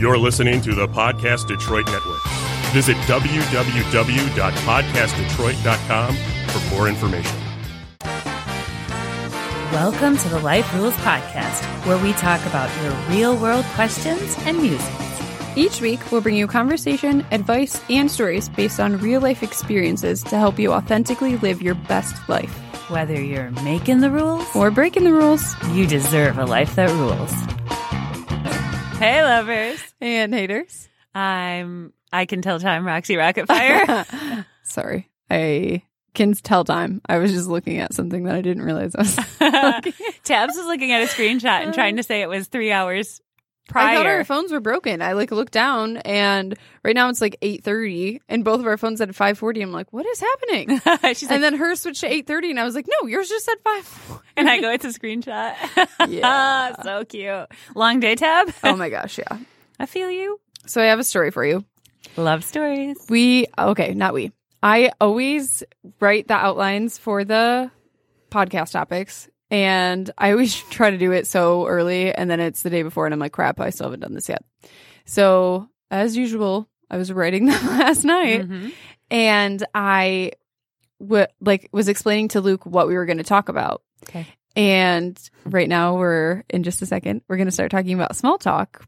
You're listening to the Podcast Detroit Network. Visit www.podcastdetroit.com for more information. Welcome to the Life Rules Podcast, where we talk about your real world questions and musings. Each week, we'll bring you conversation, advice, and stories based on real life experiences to help you authentically live your best life. Whether you're making the rules Or breaking the rules. you deserve a life that rules. Hey, lovers. And haters. I'm, I can tell time, Roxy Rocket Fire. Sorry. I can tell time. I was just looking at something that I didn't realize I was. Tabs was looking at a screenshot and trying to say it was three hours I thought our phones were broken. I like looked down and right now it's like 8:30 and both of our phones at 5:40. I'm like, "What is happening?" She's like, and then hers switched to 8:30 and I was like, "No, yours just said 5." and I go, it's a screenshot. Yeah. so cute. Long day, Tab. oh my gosh, yeah. I feel you. So I have a story for you. Love stories. We okay, not we. I always write the outlines for the podcast topics, and I always try to do it so early, and then it's the day before, and I'm like, crap, I still haven't done this yet. So as usual, I was writing them last night, Mhm. and I w- like was explaining to Luke what we were going to talk about. Okay. And right now we're in just a second, we're going to start talking about small talk.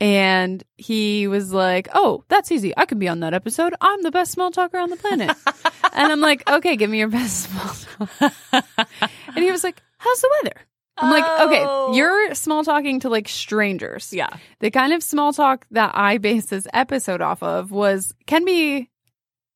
And he was like, "Oh, that's easy. I can be on that episode. I'm the best small talker on the planet." and I'm like, "Okay, give me your best small talk." and he was like, "How's the weather?" I'm like, Oh. "Okay, you're small talking to like strangers." Yeah. The kind of small talk that I based this episode off of was can be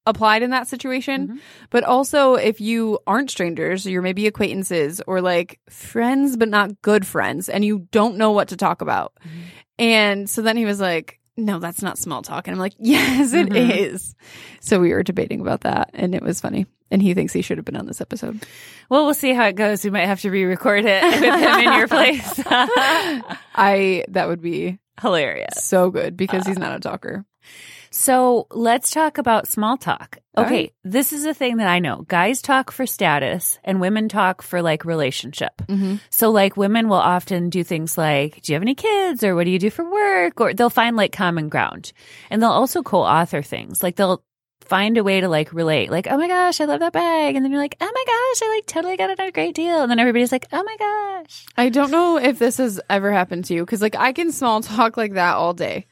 applied in that situation, Mhm. but also if you aren't strangers, you're maybe acquaintances or like friends, but not good friends, and you don't know what to talk about. Mm-hmm. And so then he was like, no, that's not small talk. And I'm like, yes, it is. Mhm. So we were debating about that, and it was funny. And he thinks he should have been on this episode. Well, we'll see how it goes. We might have to re-record it with him in your place. I that would be Hilarious. so good because he's not a talker. So let's talk about small talk. Okay, right. this is a thing that I know. Guys talk for status, and women talk for like relationship. Mm-hmm. So like women will often do things like, "Do you have any kids?" or "What do you do for work?" or they'll find like common ground, and they'll also co-author things. Like they'll find a way to like relate. Like, "Oh my gosh, I love that bag," and then you're like, "Oh my gosh, I like totally got it at a great deal," and then everybody's like, "Oh my gosh." I don't know if this has ever happened to you because, like, I can small talk like that all day.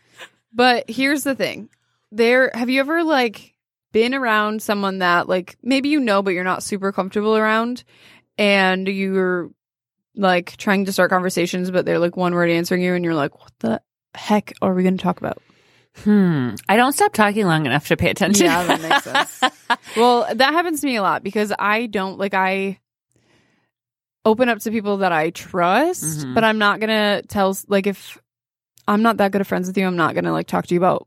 But here's the thing: there, have you ever like been around someone that like maybe you know, but you're not super comfortable around, and you're like trying to start conversations, but they're like one word answering you, and you're like, "What the heck are we going to talk about?" Hmm. I don't stop talking long enough to pay attention. Yeah, that makes sense. well, that happens to me a lot because I don't like I open up to people that I trust, Mhm. but I'm not gonna tell like if I'm not that good of friends with you, I'm not gonna like talk to you about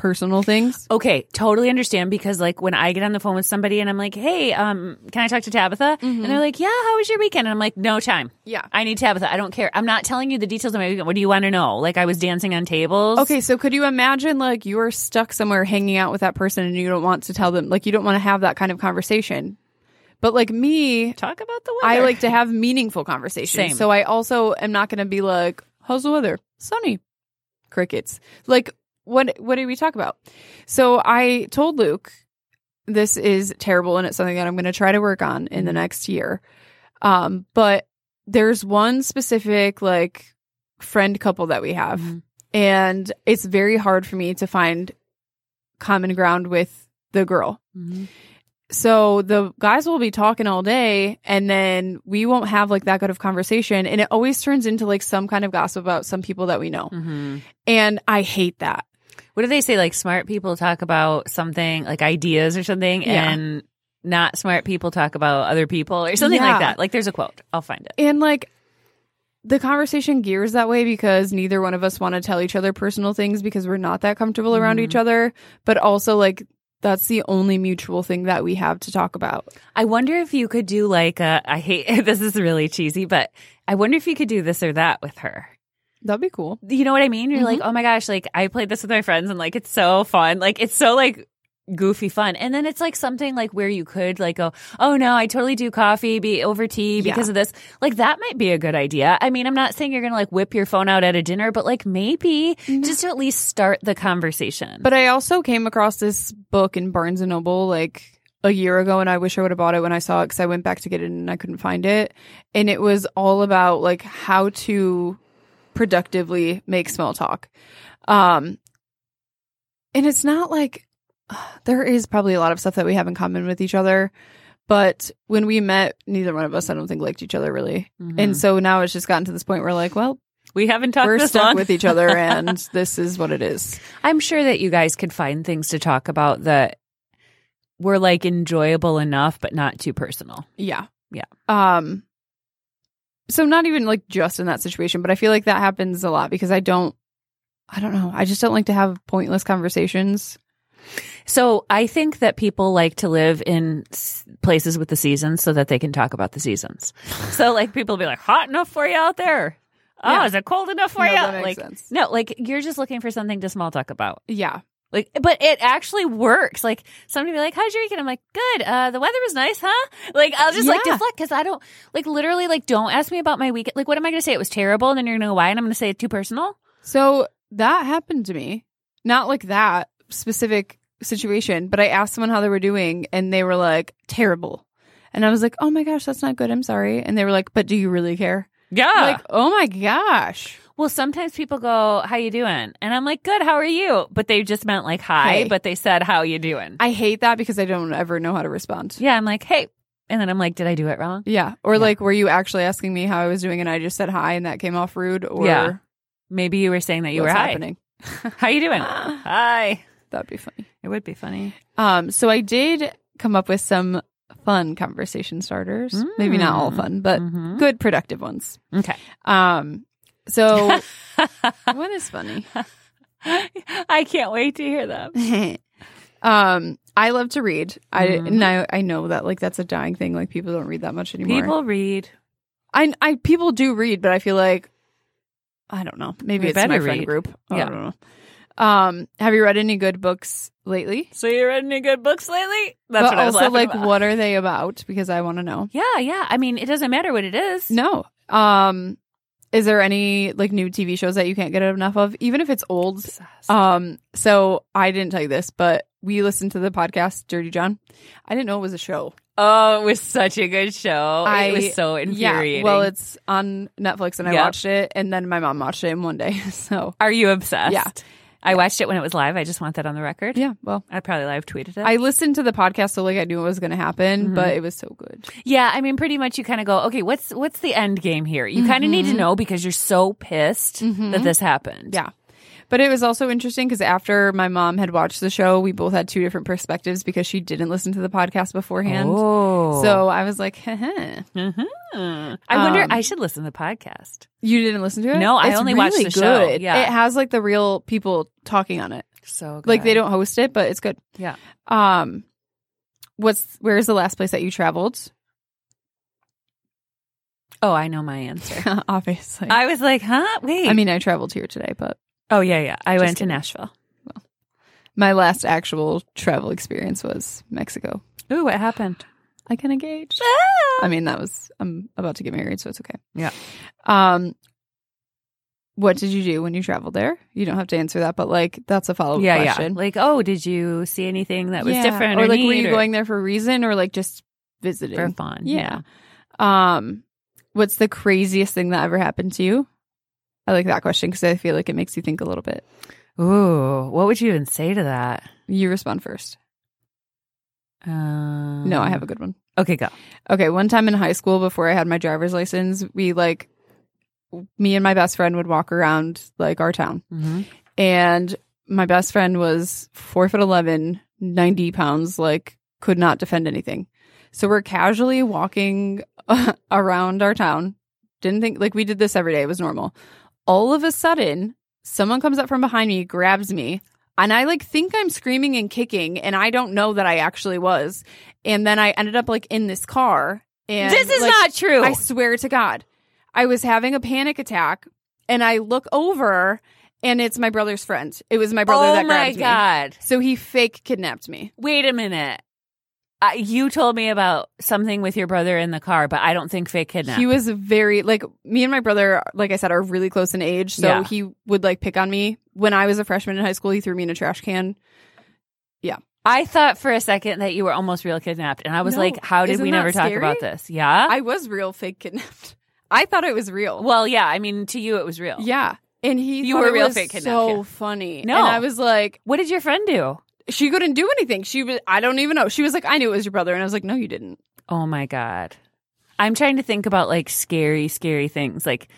personal things. Okay, totally understand because like when I get on the phone with somebody and I'm like, "Hey, um, can I talk to Tabitha?" Mhm. and they're like, "Yeah, how was your weekend?" and I'm like, "No time. Yeah. I need Tabitha. I don't care. I'm not telling you the details of my weekend. What do you want to know? Like I was dancing on tables. Okay, so could you imagine like you are stuck somewhere hanging out with that person and you don't want to tell them like you don't want to have that kind of conversation. But like me, talk about the weather. I like to have meaningful conversations. Same. So I also am not going to be like, "How's the weather? Sunny." Crickets. Like what what did we talk about? So I told Luke this is terrible and it's something that I'm going to try to work on in the next year. Um but there's one specific like friend couple that we have Mhm. and it's very hard for me to find common ground with the girl. Mhm. So the guys will be talking all day and then we won't have like that good of conversation and it always turns into like some kind of gossip about some people that we know. Mhm. And I hate that. What do they say? Like smart people talk about something like ideas or something, Yeah. and not smart people talk about other people or something Yeah. like that. Like there's a quote. I'll find it. And like the conversation gears that way because neither one of us want to tell each other personal things because we're not that comfortable around Mhm. each other, but also like that's the only mutual thing that we have to talk about. I wonder if you could do like a. I hate this is really cheesy, but I wonder if you could do this or that with her. That'd be cool. You know what I mean? You're like, Mhm. oh my gosh, like I played this with my friends and like it's so fun. Like it's so like goofy fun. And then it's like something like where you could like go, oh no, I totally do coffee be over tea because Yeah. of this. Like that might be a good idea. I mean, I'm not saying you're going to like whip your phone out at a dinner, but like maybe just to at least start the conversation. But I also came across this book in Barnes and Noble like a year ago, and I wish I would have bought it when I saw it because I went back to get it and I couldn't find it. And it was all about like how to productively make small talk. Um, and it's not like there is probably a lot of stuff that we have in common with each other. But when we met, neither one of us, I don't think, liked each other really. And so now it's just gotten to this point where, like, well, we haven't talked we're this stuck long. with each other, and this is what it is. I'm sure that you guys could find things to talk about that were like enjoyable enough, but not too personal. Yeah. Yeah. Um so not even like just in that situation, but I feel like that happens a lot because I don't I don't know. I just don't like to have pointless conversations. So I think that people like to live in places with the seasons so that they can talk about the seasons. so like people be like, hot enough for you out there? Oh, Yeah. is it cold enough for No, you? like, sense. no, like you're just looking for something to small talk about. Yeah. Like, but it actually works. Like somebody be like, "How's your weekend?" I'm like, "Good. Uh, the weather was nice, huh?" Like I'll just like deflect because I don't like literally like don't ask me about my weekend. Like, what am I going to say? It was terrible, and then you're going to go why, and I'm going to say it too personal. So that happened to me. Not like that specific situation, but I asked someone how they were doing and they were like, terrible. And I was like, oh my gosh, that's not good. I'm sorry. And they were like, but do you really care? Yeah. Like, oh my gosh. Well, sometimes people go, "How you doing?" And I'm like, "Good. How are you?" But they just meant like hi, Hey. but they said, "How you doing?" I hate that because I don't ever know how to respond. yeah, I'm like, "Hey," and then I'm like, "Did I do it wrong?" Yeah. Or Yeah. like, were you actually asking me how I was doing and I just said hi and that came off rude? Or Yeah. Maybe you were saying that you were hi. happening? How you doing? hi. That'd be funny. It would be funny. Um, so I did come up with some fun conversation starters. Maybe not all fun, but Mhm. good productive ones. Okay. Um, so what is funny? I can't wait to hear them. um, I love to read. I Mhm. and I, I know that like that's a dying thing. Like people don't read that much anymore. People read. I I people do read, but I feel like I don't know. Maybe We it's my better friend group. I Yeah. don't know. Um, have you read any good books lately? So you read any good books lately? That's but what I was also, like, about. what are they about? Because I want to know. Yeah, yeah. I mean, it doesn't matter what it is. No. Um, is there any like new TV shows that you can't get enough of, even if it's old? Um, so I didn't tell you this, but we listened to the podcast Dirty John. I didn't know it was a show. oh, it was such a good show. I- it was so infuriating. Yeah, well, it's on Netflix, and I Yep. watched it, and then my mom watched it in one day. So Are you obsessed? Yeah. I watched it when it was live. I just want that on the record. yeah, well, I probably live tweeted it. I listened to the podcast, so like I knew it was going to happen, Mm-hmm. but it was so good. yeah, I mean, pretty much you kind of go, okay, what's what's the end game here? You kind of need to know because you're so pissed that this happened. Yeah. But it was also interesting because after my mom had watched the show, we both had two different perspectives because she didn't listen to the podcast beforehand. Oh. So I was like. Mhm. I wonder. Um, I should listen to the podcast. you didn't listen to it? No, I It's only watched really the show. good. Yeah. It has like the real people talking on it. So good. Like they don't host it, but it's good. Yeah. Um, what's where's the last place that you traveled? Oh, I know my answer. Obviously. I was like, huh? Wait. I mean, I traveled here today, but oh yeah, yeah. I Just went to kidding. Nashville. my last actual travel experience was Mexico. Ooh, what happened? I got engaged. I mean, that was I'm about to get married, so it's okay. Yeah. Um, what did you do when you traveled there? You don't have to answer that, but like that's a follow up yeah, question. yeah. Like, oh, did you see anything that was Yeah. different or or, like were you or- going there for a reason or like just visiting for fun? Yeah. Um, what's the craziest thing that ever happened to you? I like that question because I feel like it makes you think a little bit. Ooh, what would you even say to that? You respond first. Um, No, I have a good one. Okay, go. Okay, one time in high school before I had my driver's license, we like me and my best friend would walk around like our town. Mm-hmm. And my best friend was four foot 11, 90 pounds, like could not defend anything. So we're casually walking around our town. Didn't think like we did this every day. It was normal. All of a sudden, someone comes up from behind me, grabs me, and I like think I'm screaming and kicking, and I don't know that I actually was. And then I ended up like in this car. And This is like, not true. I swear to God. I was having a panic attack and I look over and it's my brother's friend. It was my brother oh that my grabbed me. god! So he fake kidnapped me. Wait a minute. Uh, you told me about something with your brother in the car, but I don't think fake kidnap. He was very like me and my brother, like I said, are really close in age. So Yeah. he would like pick on me when I was a freshman in high school. He threw me in a trash can. Yeah. I thought for a second that you were almost real kidnapped, and I was No. like, "How did Isn't we that never talk scary? about this?" Yeah. I was real fake kidnapped. I thought it was real. well, yeah. I mean, to you, it was real. yeah, and he You thought were it real was fake kidnapped, So yeah. funny. No. and I was like, What did your friend do? She couldn't do anything. She was. I don't even know. She was like, I knew it was your brother, and I was like, no, you didn't. Oh my god. I'm trying to think about like scary, scary things. Like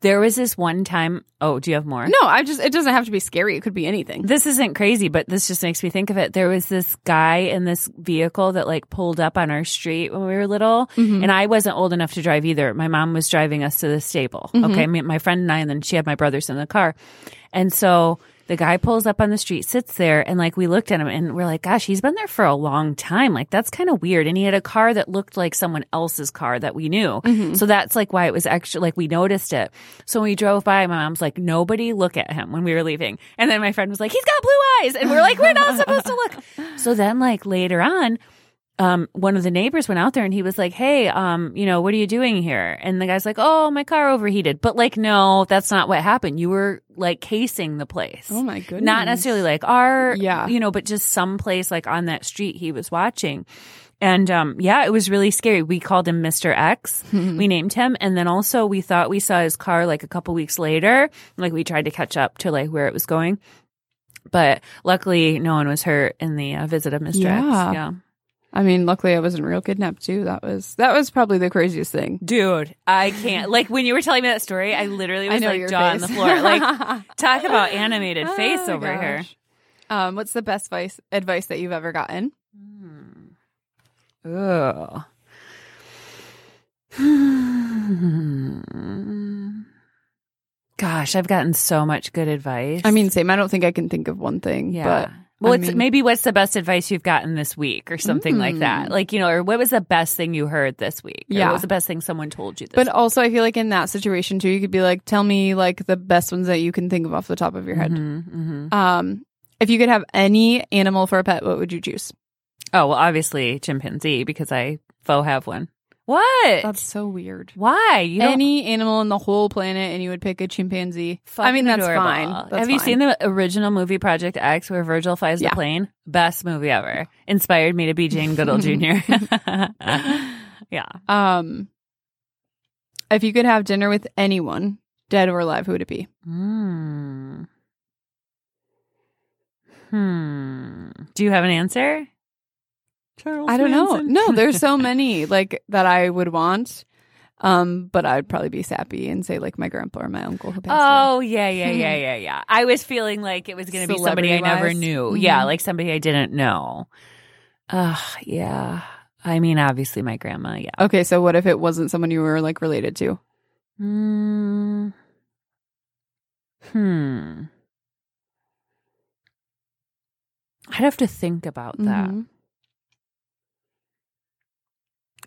there was this one time. Oh, do you have more? No, I just. It doesn't have to be scary. It could be anything. This isn't crazy, but this just makes me think of it. There was this guy in this vehicle that like pulled up on our street when we were little, Mm-hmm. and I wasn't old enough to drive either. My mom was driving us to the stable. Mm-hmm. Okay, me, my friend and I, and then she had my brothers in the car, and so the guy pulls up on the street, sits there, and like we looked at him and we're like, "Gosh, he's been there for a long time. Like that's kind of weird." And he had a car that looked like someone else's car that we knew, Mm-hmm. so that's like why it was extra. Like we noticed it. So when we drove by, my mom's like, "Nobody look at him" when we were leaving, and then my friend was like, "He's got blue eyes," and we're like, "We're not supposed to look." So then, like later on, um, one of the neighbors went out there and he was like, Hey, um, you know, what are you doing here? And the guy's like, Oh, my car overheated. But like, no, that's not what happened. You were like casing the place. Oh my goodness. Not necessarily like our, Yeah. you know, but just some place like on that street he was watching. And um, yeah, it was really scary. We called him Mr. X. we named him. And then also we thought we saw his car like a couple weeks later. Like we tried to catch up to like where it was going. But luckily, no one was hurt in the uh, visit of Mr. X. Yeah. I mean, luckily I wasn't real kidnapped too. That was that was probably the craziest thing. Dude, I can't. Like when you were telling me that story, I literally I was know like jaw on the floor. Like talk about animated Oh face over here. Um, what's the best advice advice that you've ever gotten? Ugh. Gosh, I've gotten so much good advice. I mean, same. I don't think I can think of one thing. yeah. But well, I it's, mean- maybe what's the best advice you've gotten this week or something like that? Like, you know, or what was the best thing you heard this week? Or Yeah. What was the best thing someone told you this But week? also, I feel like in that situation too, you could be like, "Tell me like the best ones that you can think of off the top of your head." Mhm, mhm. Um, if you could have any animal for a pet, what would you choose? Oh, well, obviously chimpanzee because I faux have one. What? That's so weird. Why? You don't Any animal in the whole planet, and you would pick a chimpanzee. I mean, that's adorable. fine. That's Have you fine. seen the original movie Project X where Virgil flies Yeah. the plane? Best movie ever. Inspired me to be Jane Goodall Jr. yeah. Um, if you could have dinner with anyone, dead or alive, who would it be? Hmm. Hmm. Do you have an answer? Charles I don't know. No, there's so many like that I would want. Um, but I'd probably be sappy and say like my grandpa or my uncle who passed away. Oh yeah, yeah, yeah, yeah, yeah. I was feeling like it was going to be somebody I never knew. Mhm. Yeah, like somebody I didn't know. Ugh, yeah. I mean, obviously my grandma. Yeah. Okay, so what if it wasn't someone you were like related to? Hmm. Hmm. I'd have to think about that.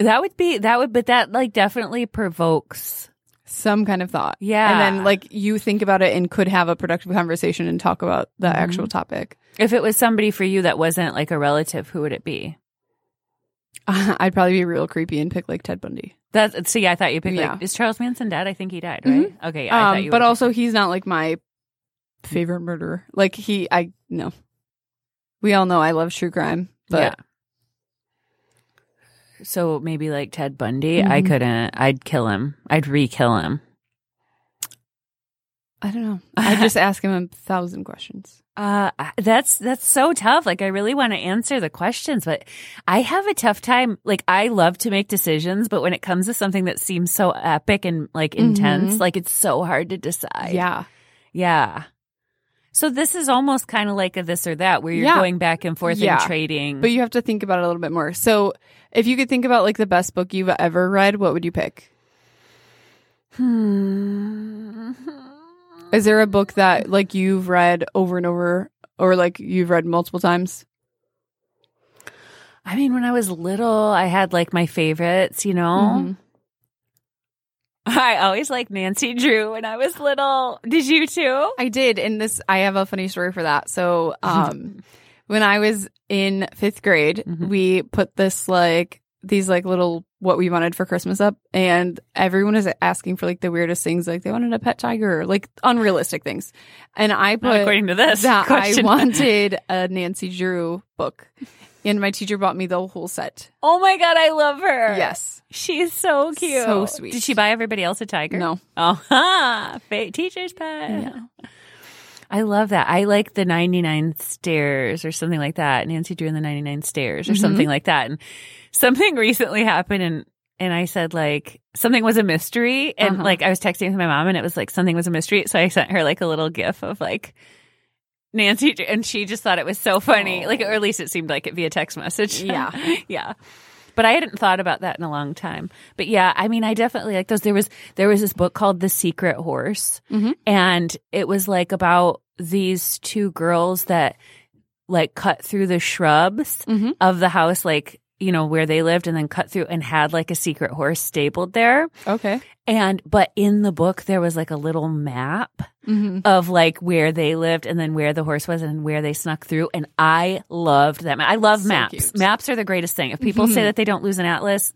That would be that would, but that like definitely provokes. Some kind of thought. Yeah, And then like you think about it and could have a productive conversation and talk about the Mhm. actual topic. if it was somebody for you that wasn't like a relative, who would it be? I'd probably be real creepy and pick like Ted Bundy. That's see. I thought you picked Yeah. like is Charles Manson dead? I think he died. Right? Okay. Yeah, I thought Um, but also he's not like my favorite murderer. Like he, I no. We all know I love true crime, but yeah. So maybe like Ted Bundy. I Mhm. couldn't. I'd kill him. I'd re-kill him. I don't know. I'd just ask him a thousand questions. Uh, that's that's so tough. Like, I really want to answer the questions, but I have a tough time. Like, I love to make decisions, but when it comes to something that seems so epic and like intense, Mhm. like it's so hard to decide. Yeah, yeah. So this is almost kind of like a this or that, where you're Yeah. going back and forth Yeah. and trading. but you have to think about it a little bit more. So, if you could think about like the best book you've ever read, what would you pick? Hmm. Is there a book that like you've read over and over, or like you've read multiple times? I mean, when I was little, I had like my favorites, you know. Mhm. I always liked Nancy Drew when I was little. Did you too? I did, and this I have a funny story for that. So, um, when I was in fifth grade, Mhm. we put this like these like little what we wanted for Christmas up, and everyone is asking for like the weirdest things, like they wanted a pet tiger, or, like unrealistic things, and I Not put according to this that I wanted a Nancy Drew book, and my teacher bought me the whole set. Oh my god, I love her. Yes, She's so cute. So sweet. Did she buy everybody else a tiger? no, Oh, ha! Fa- teacher's pet. I love that. I like the 99 stairs or something like that. Nancy Drew and the 99 stairs or Mhm. something like that. And something recently happened and and I said like something was a mystery and Uh-huh. like I was texting with my mom and it was like something was a mystery. So I sent her like a little gif of like Nancy and she just thought it was so funny. Aw. Like or at least it seemed like it via text message. Yeah. yeah. But I hadn't thought about that in a long time. But yeah, I mean, I definitely like those. There was there was this book called The Secret Horse, Mhm. and it was like about these two girls that like cut through the shrubs Mhm. of the house, like you know where they lived, and then cut through and had like a secret horse stabled there. okay, And but in the book there was like a little map mm-hmm. of like where they lived and then where the horse was and where they snuck through. And I loved that. I love So maps. cute. Maps are the greatest thing. If people say that they don't lose an atlas,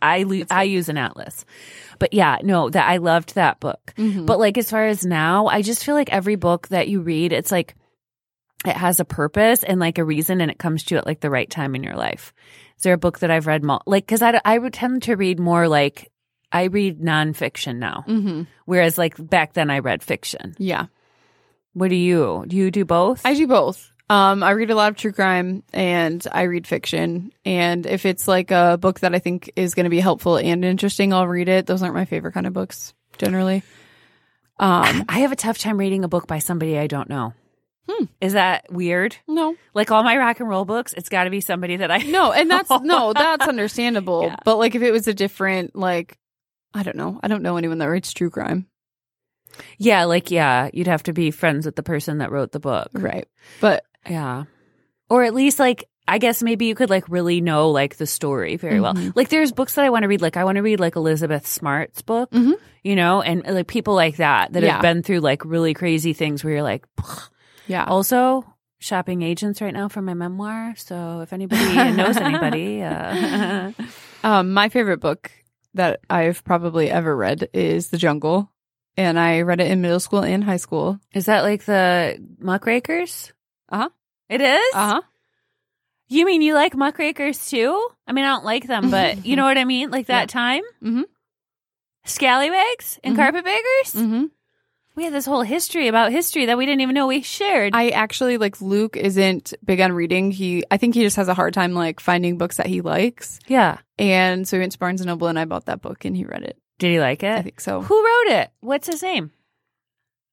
I lo- I use an atlas. But yeah, no, that I loved that book. Mhm. But like as far as now, I just feel like every book that you read, it's like it has a purpose and like a reason, and it comes to you at like the right time in your life. Is there a book that I've read more? like because I I would tend to read more like I read nonfiction now, Mm-hmm. whereas like back then I read fiction. yeah. What do you do? You do both? I do both. Um, I read a lot of true crime and I read fiction. And if it's like a book that I think is going to be helpful and interesting, I'll read it. Those aren't my favorite kind of books generally. Um, I have a tough time reading a book by somebody I don't know. Hmm. Is that weird? no, Like all my rock and roll books, it's got to be somebody that I no, and that's no, that's understandable. Yeah. But like if it was a different, like, I don't know, I don't know anyone that writes true crime, Yeah, like yeah, you'd have to be friends with the person that wrote the book. right? But Yeah. Or at least like I guess maybe you could like really know like the story very well. Mhm. Like there's books that I want to read like I want to read like Elizabeth Smart's book, Mhm. you know, and like people like that that Yeah. have been through like really crazy things where you're like yeah, also shopping agents right now for my memoir. So if anybody knows anybody, uh, um, my favorite book that I've probably ever read is The Jungle, and I read it in middle school and high school. is that like the Muckrakers? Uh-huh. It is? Uh huh. You mean you like Muckrakers too? I mean, I don't like them, but you know what I mean? Like that Yeah. time? Mhm. Scallywags and Mhm. carpetbaggers? Mm-hmm. We had this whole history about history that we didn't even know we shared. I actually like Luke isn't big on reading. He I think he just has a hard time like finding books that he likes. yeah. And so we went to Barnes and Noble and I bought that book and he read it. Did he like it? I think so. Who wrote it? What's his name?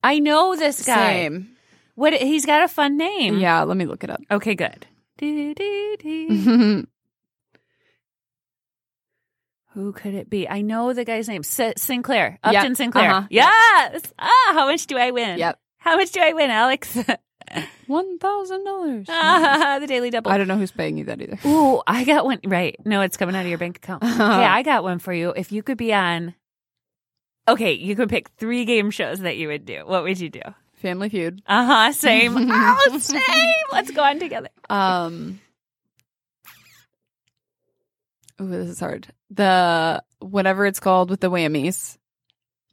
I know this guy. Same. What? He's got a fun name. Yeah, let me look it up. Okay, good. Who could it be? I know the guy's name. S- Sinclair. Yeah, Upton Sinclair. uh-huh. Yes. Ah, how much do I win? yep. How much do I win, Alex? One thousand dollars. Ah, the Daily Double. I don't know who's paying you that either. Ooh, I got one. Right. No, it's coming out of your bank account. Okay, I got one for you. If you could be on, okay, you could pick three game shows that you would do. What would you do? Family Feud. Uh huh. Same. oh, same. Let's go on together. Um. Ooh, this is hard. The whatever it's called with the whammies.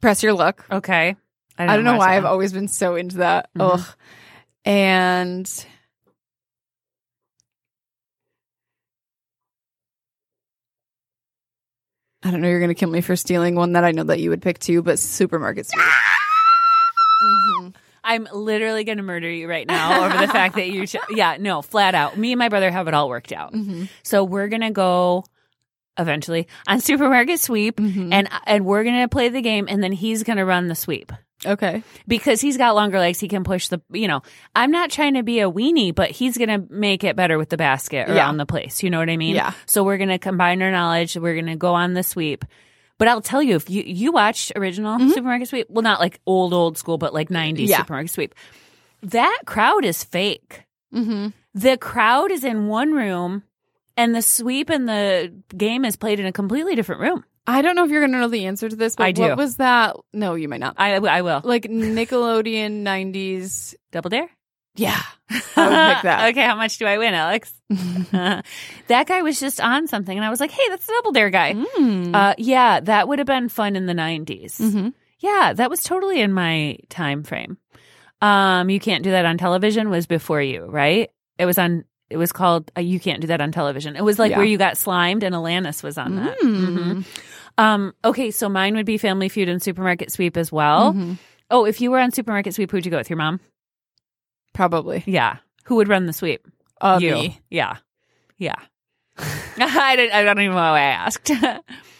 Press your luck. Okay. I don't know why I've always been so into that. Mhm. Ugh. And I don't know, you're going to kill me for stealing one that I know that you would pick too, but supermarket sweep. Mhm. I'm literally going to murder you right now over the fact that you. Sh- yeah, no, flat out. Me and my brother have it all worked out. Mhm. So we're gonna go eventually on supermarket sweep, Mhm. and and we're gonna play the game, and then he's gonna run the sweep. Okay. because he's got longer legs, he can push the, you know, I'm not trying to be a weenie, but he's going to make it better with the basket around Yeah. the place. You know what I mean? Yeah. So we're going to combine our knowledge. We're going to go on the sweep. But I'll tell you, if you, you watched original supermarket sweep, well, not like old, old school, but like 90s Mm-hmm. Yeah. supermarket sweep, that crowd is fake. Mm-hmm. The crowd is in one room and the sweep and the game is played in a completely different room. I don't know if you're gonna know the answer to this, but I do. what was that? No, you might not. I I will. Like Nickelodeon '90s. Double Dare. Yeah, I would pick that. okay, how much do I win, Alex? that guy was just on something, and I was like, "Hey, that's the Double Dare guy." Mm. Uh, yeah, that would have been fun in the 90s. Mhm. Yeah, that was totally in my time frame. Um, you can't do that on television was before you, right? It was on. It was called uh, "You Can't Do That on Television." It was like Yeah. where you got slimed, and Alanis was on that. Mm. Mhm. Um, okay, so mine would be Family Feud and Supermarket Sweep as well. Mhm. Oh, if you were on Supermarket Sweep, who'd you go with? Your mom? Probably. Yeah. Who would run the sweep? Uh, you. me. Yeah. Yeah. I, don't, I don't even know why I asked.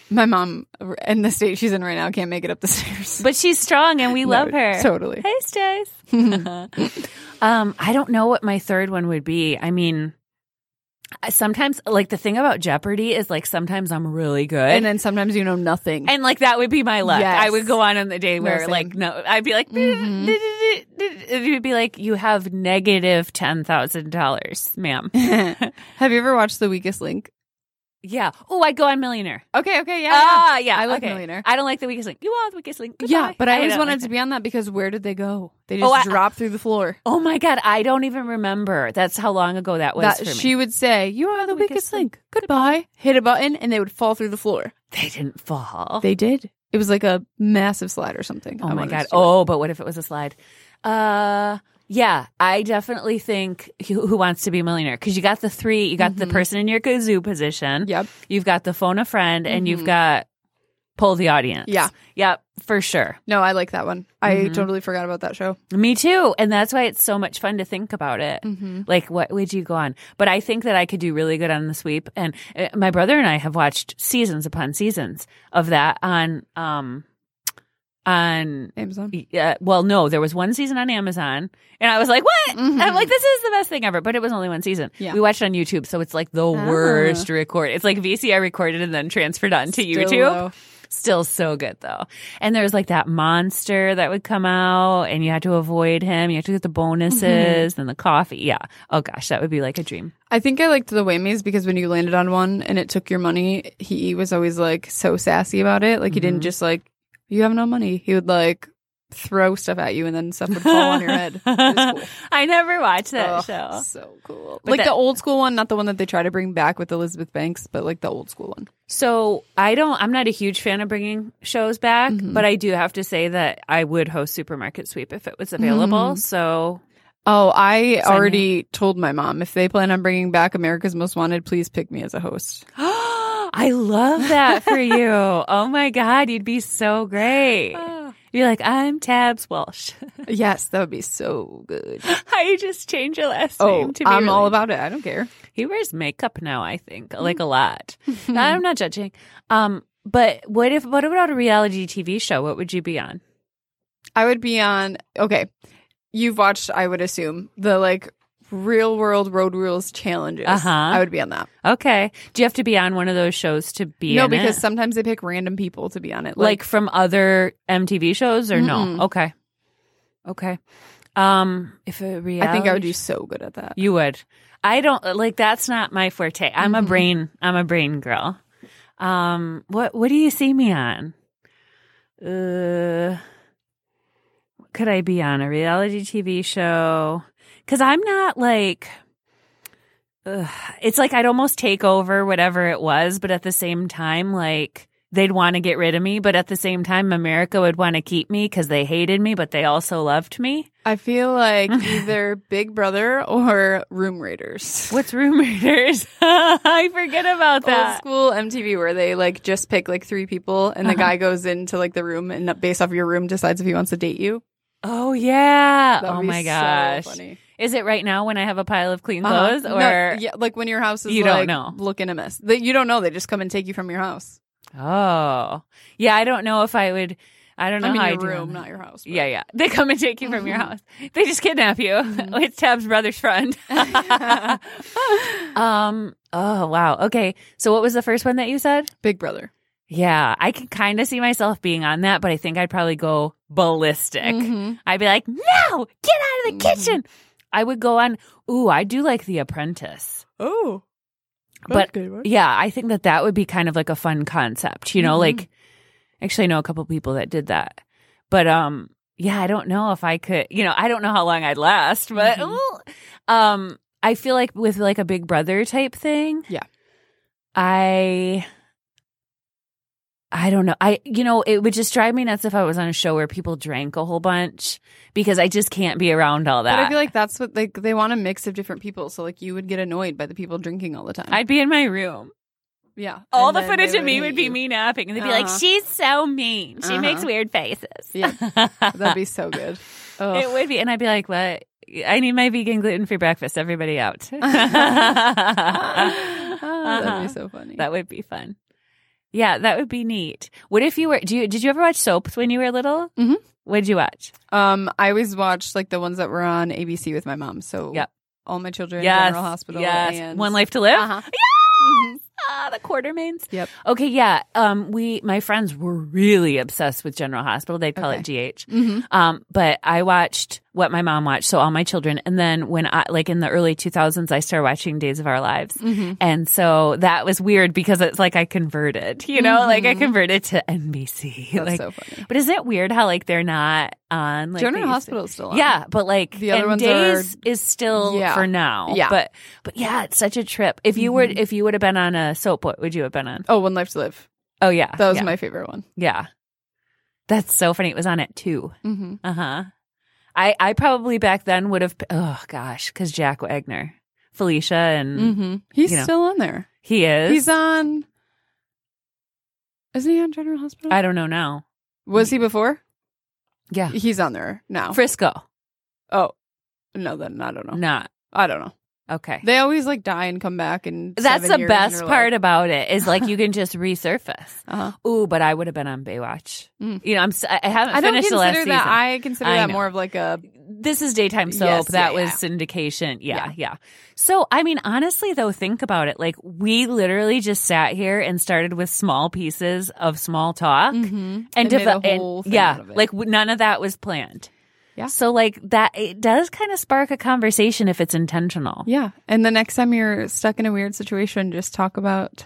My mom, in the state she's in right now, can't make it up the stairs. but she's strong and we No, love her. Totally. Hey, Stace. um, I don't know what my third one would be. I mean, sometimes, like, the thing about Jeopardy is, like, sometimes I'm really good. And then sometimes you know nothing. And like that would be my luck. Yes. I would go on on the day where like no, I'd be like, Mhm. it would be like you have negative negative ten thousand dollars, ma'am. Have you ever watched The Weakest Link? Yeah. Oh, I'd go on Millionaire. Okay, okay, yeah. Ah, yeah. I like okay. Millionaire. I don't like the weakest link. You want the weakest link? yeah, but I always wanted like to be on that because where did they go? They Oh, just I- dropped through the floor. Oh my god, I don't even remember. That's how long ago that was That for me. she would say, "You are the weakest link. Goodbye." Hit a button, and they would fall through the floor. they didn't fall. They did. It was like a massive slide or something. oh I my god. to do it. Oh, but what if it was a slide? Uh. Yeah, I definitely think who, who wants to be a millionaire because you got the three. You got the person in your kazoo position. Yep. You've got the phone a friend, and you've got pull the audience. Yeah. Yep, for sure. No, I like that one. I Mhm. totally forgot about that show. Me too. And that's why it's so much fun to think about it. Mm-hmm. Like, what would you go on? But I think that I could do really good on the sweep. And uh, my brother and I have watched seasons upon seasons of that on, um, on, Amazon. uh, well, no, there was one season on Amazon, and I was like, "What?" Mhm. I'm like, "This is the best thing ever," but it was only one season. Yeah. We watched on YouTube, so it's like the Ah. worst record. It's like VCR recorded and then transferred onto Still YouTube. low. Still so good though. And there's like that monster that would come out and you had to avoid him. You had to get the bonuses and the coffee. Yeah. Oh gosh, that would be like a dream. I think I liked the Whammies because when you landed on one and it took your money, he was always like so sassy about it. Like he didn't Mhm. just like, you have no money. He would like throw stuff at you and then stuff would fall on your head. Cool. I never watched that Ugh, show. So cool. But like that- the old school one, not the one that they try to bring back with Elizabeth Banks, but like the old school one. So I don't, I'm not a huge fan of bringing shows back, Mhm. but I do have to say that I would host Supermarket Sweep if it was available. Mhm. So Oh, I already told my mom if they plan on bringing back America's Most Wanted, please pick me as a host. I love that for you. Oh my God, you'd be so great. You're like, I'm Tabs Walsh. yes, that would be so good. How you just change your last Oh, name to be I'm all about it. I don't care. He wears makeup now, I think, like a lot. I'm not judging. Um, but what if what about a reality TV show? What would you be on? I would be on. Okay, you've watched. I would assume the like real world road rules challenges. Uh-huh. I would be on that. Okay. Do you have to be on one of those shows to be no, because it? sometimes they pick random people to be on it. like from other MTV shows or no? Mm-mm. Okay. Okay. Um, if a reality I think I would do so good at that. You would. I don't like that's not my forte. I'm a Mhm. brain I'm a brain girl. Um what what do you see me on? Uh could I be on? A reality TV show? Cuz I'm not like ugh, it's like I'd almost take over whatever it was, but at the same time like they'd want to get rid of me, but at the same time America would want to keep me cuz they hated me, but they also loved me. I feel like either Big Brother or Room Raiders. What's Room Raiders? I forget about that. Old school MTV where they like just pick like three people and the Uh-huh. guy goes into like the room and based off your room decides if he wants to date you. Oh yeah. That would oh my so gosh. funny. Is it right now when I have a pile of clean Uh-huh. clothes No, or yeah, like when your house is You don't like know. looking a mess. They, you don't know. They just come and take you from your house. Oh. Yeah, I don't know if I would I don't know I mean, how your I room, not your house. but- Yeah, yeah. They come and take you from your Mhm. house. They just kidnap you. it's Tab's brother's friend. um oh wow. Okay. So what was the first one that you said? Big Brother. Yeah, I can kind of see myself being on that, but I think I'd probably go ballistic. Mhm. I'd be like, no, get out of the Mhm. kitchen. I would go on, ooh, I do like The Apprentice. Oh, But Okay, yeah, I think that that would be kind of like a fun concept, you know, Mhm. like actually I know a couple people that did that. But um yeah, I don't know if I could, you know, I don't know how long I'd last, but Mhm. ooh, um I feel like with like a big brother type thing. Yeah. I I don't know. I you know, it would just drive me nuts if I was on a show where people drank a whole bunch because I just can't be around all that. But I feel like that's what like they want a mix of different people. So like you would get annoyed by the people drinking all the time. I'd be in my room. yeah. All the footage of me would be you. me napping, and they'd be like, Uh-huh. "She's so mean. She Uh-huh. makes weird faces." Yeah. That'd be so good. Ugh. it would be, and I'd be like, "What? I need my vegan gluten free breakfast. Everybody out." Oh, that'd Uh-huh. be so funny. That would be fun. Yeah, that would be neat. What if you were? Do you did you ever watch soaps when you were little? Mm-hmm. What did you watch? um, I always watched like the ones that were on ABC with my mom. So yeah, all my children, yes, General Hospital, yes. and One Life to Live. Uh-huh. Mhm. Ah, the Quartermaines. Yep. Okay, yeah. Um, we my friends were really obsessed with General Hospital. They'd call it GH. Mhm. Um, but I watched what my mom watched, so all my children, and then when I like in the early two thousands, I started watching Days of Our Lives, Mhm. and so that was weird because it's like I converted, you know, like I Mhm. converted to NBC. That's like, so funny. but isn't it weird how like they're not on like General to- Hospital is still on. Yeah, but like The other ones days are- is still Yeah. for now. Yeah. but but yeah, it's such a trip. If you were Mhm. if you would have been on a soap, what would you have been on? Oh, One Life to Live. Oh yeah, That was yeah. my favorite one. yeah. That's so funny. It was on at two. Mm-hmm. Uh huh. I I probably back then would have. Oh gosh, because Jack Wagner, Felicia, and Mm-hmm. He's you know. still on there. he is. He's on. Isn't he on General Hospital? I don't know now. Was he before? Yeah, He's on there now. Frisco. oh, no, then I don't know. Not I don't know. Okay. They always like die and come back, and That's the best part about it is like you can just resurface. Uh-huh. Ooh, but I would have been on Baywatch. Mm. You know, I'm. I haven't I don't finished the last consider season. that. I consider I that know. more of like a. this is daytime soap. Yes, that yeah, was yeah. syndication. Yeah, yeah, Yeah. So, I mean, honestly, though, think about it. Like, we literally just sat here and started with small pieces of small talk. Mhm. and, And made a devel- and- yeah, out of it. like none of that was planned. Yeah. So like that, it does kind of spark a conversation if it's intentional. Yeah, and the next time you're stuck in a weird situation, just talk about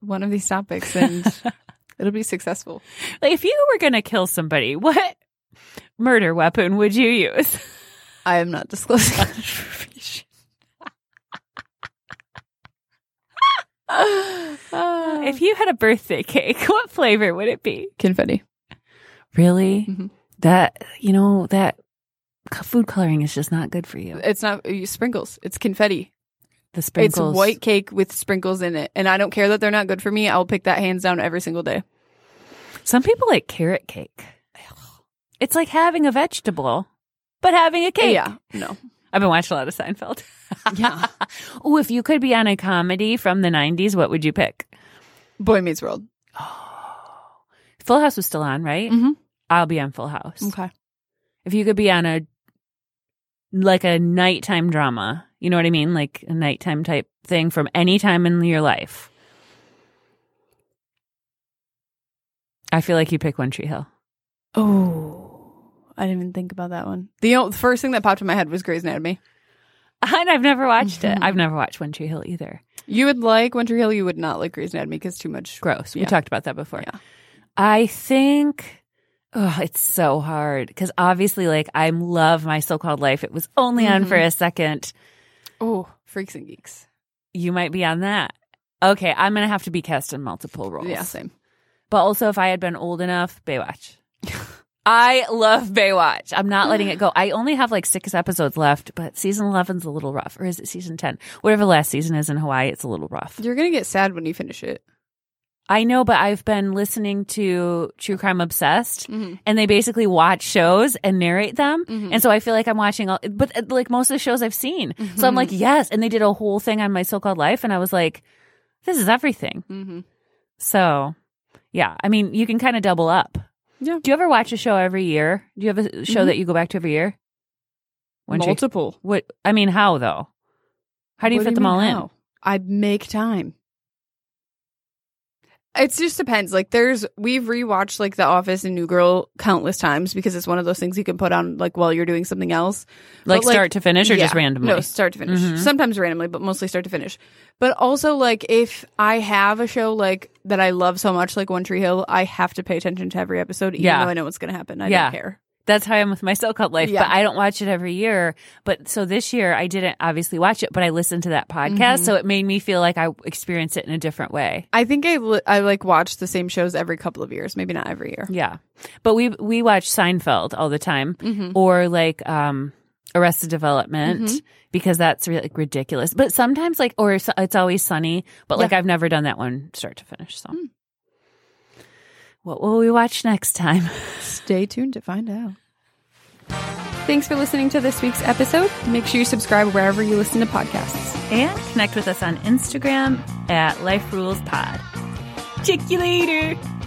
one of these topics, and it'll be successful. Like if you were going to kill somebody, what murder weapon would you use? I am not disclosing that information. if you had a birthday cake, what flavor would it be? confetti, Really? Mhm. That, you know, that food coloring is just not good for you. it's not you sprinkles. It's confetti. The sprinkles. It's white cake with sprinkles in it, and I don't care that they're not good for me. I'll pick that hands down every single day. Some people like carrot cake. It's like having a vegetable, but having a cake. Yeah, no, I've been watching a lot of Seinfeld. Yeah. oh, if you could be on a comedy from the 90s, what would you pick? Boy Meets World. Oh. Full House was still on, right? Mhm. I'll be on Full House. Okay. If you could be on a like a nighttime drama, you know what I mean? Like a nighttime type thing from any time in your life. I feel like you pick One Tree Hill. Oh, I didn't even think about that one. The, o- the first thing that popped in my head was Grey's Anatomy. And I've never watched it. I've never watched One Tree Hill either. You would like One Tree Hill. You would not like Grey's Anatomy because too much. Gross. We Yeah. talked about that before. Yeah. I think oh, it's so hard because obviously, like, I love my so-called life. It was only on Mhm. for a second. Oh, Freaks and Geeks. You might be on that. Okay, I'm gonna have to be cast in multiple roles. Yeah, same. But also, if I had been old enough, Baywatch. I love Baywatch. I'm not letting it go. I only have like six episodes left, but season 11's a little rough. Or is it season 10? Whatever the last season is in Hawaii, it's a little rough. You're gonna get sad when you finish it. I know, but I've been listening to True Crime Obsessed, Mm-hmm. and they basically watch shows and narrate them. Mhm. And so I feel like I'm watching all, but uh, like most of the shows I've seen. So I'm like, yes. And they did a whole thing on my so called life. And I was like, this is everything. Mm-hmm. So yeah, I mean, you can kind of double up. Yeah. Do you ever watch a show every year? Do you have a show Mhm. that you go back to every year? Multiple. What, I mean, how though? How do you What fit them mean all in? I make time. It just depends. Like there's we've rewatched like The Office and New Girl countless times because it's one of those things you can put on like while you're doing something else. Like But, start to finish or just randomly? No, start to finish. Mm-hmm. Sometimes randomly, but mostly start to finish. But also like if I have a show like that I love so much, like One Tree Hill, I have to pay attention to every episode, even Yeah. though I know what's gonna happen. I Yeah. don't care. That's how I am with my So Called Life, Yeah. but I don't watch it every year. But so this year I didn't obviously watch it, but I listened to that podcast, Mm-hmm. so it made me feel like I experienced it in a different way. I think I li- I like watch the same shows every couple of years, maybe not every year. Yeah, but we we watch Seinfeld all the time, Mm-hmm. or like um, Arrested Development because that's really like, ridiculous. But sometimes like, or it's, it's always sunny, but like Yeah. I've never done that one start to finish. So, Hmm. What will we watch next time? Stay tuned to find out. Thanks for listening to this week's episode. Make sure you subscribe wherever you listen to podcasts. and connect with us on Instagram at Life Rules Pod. Check you later.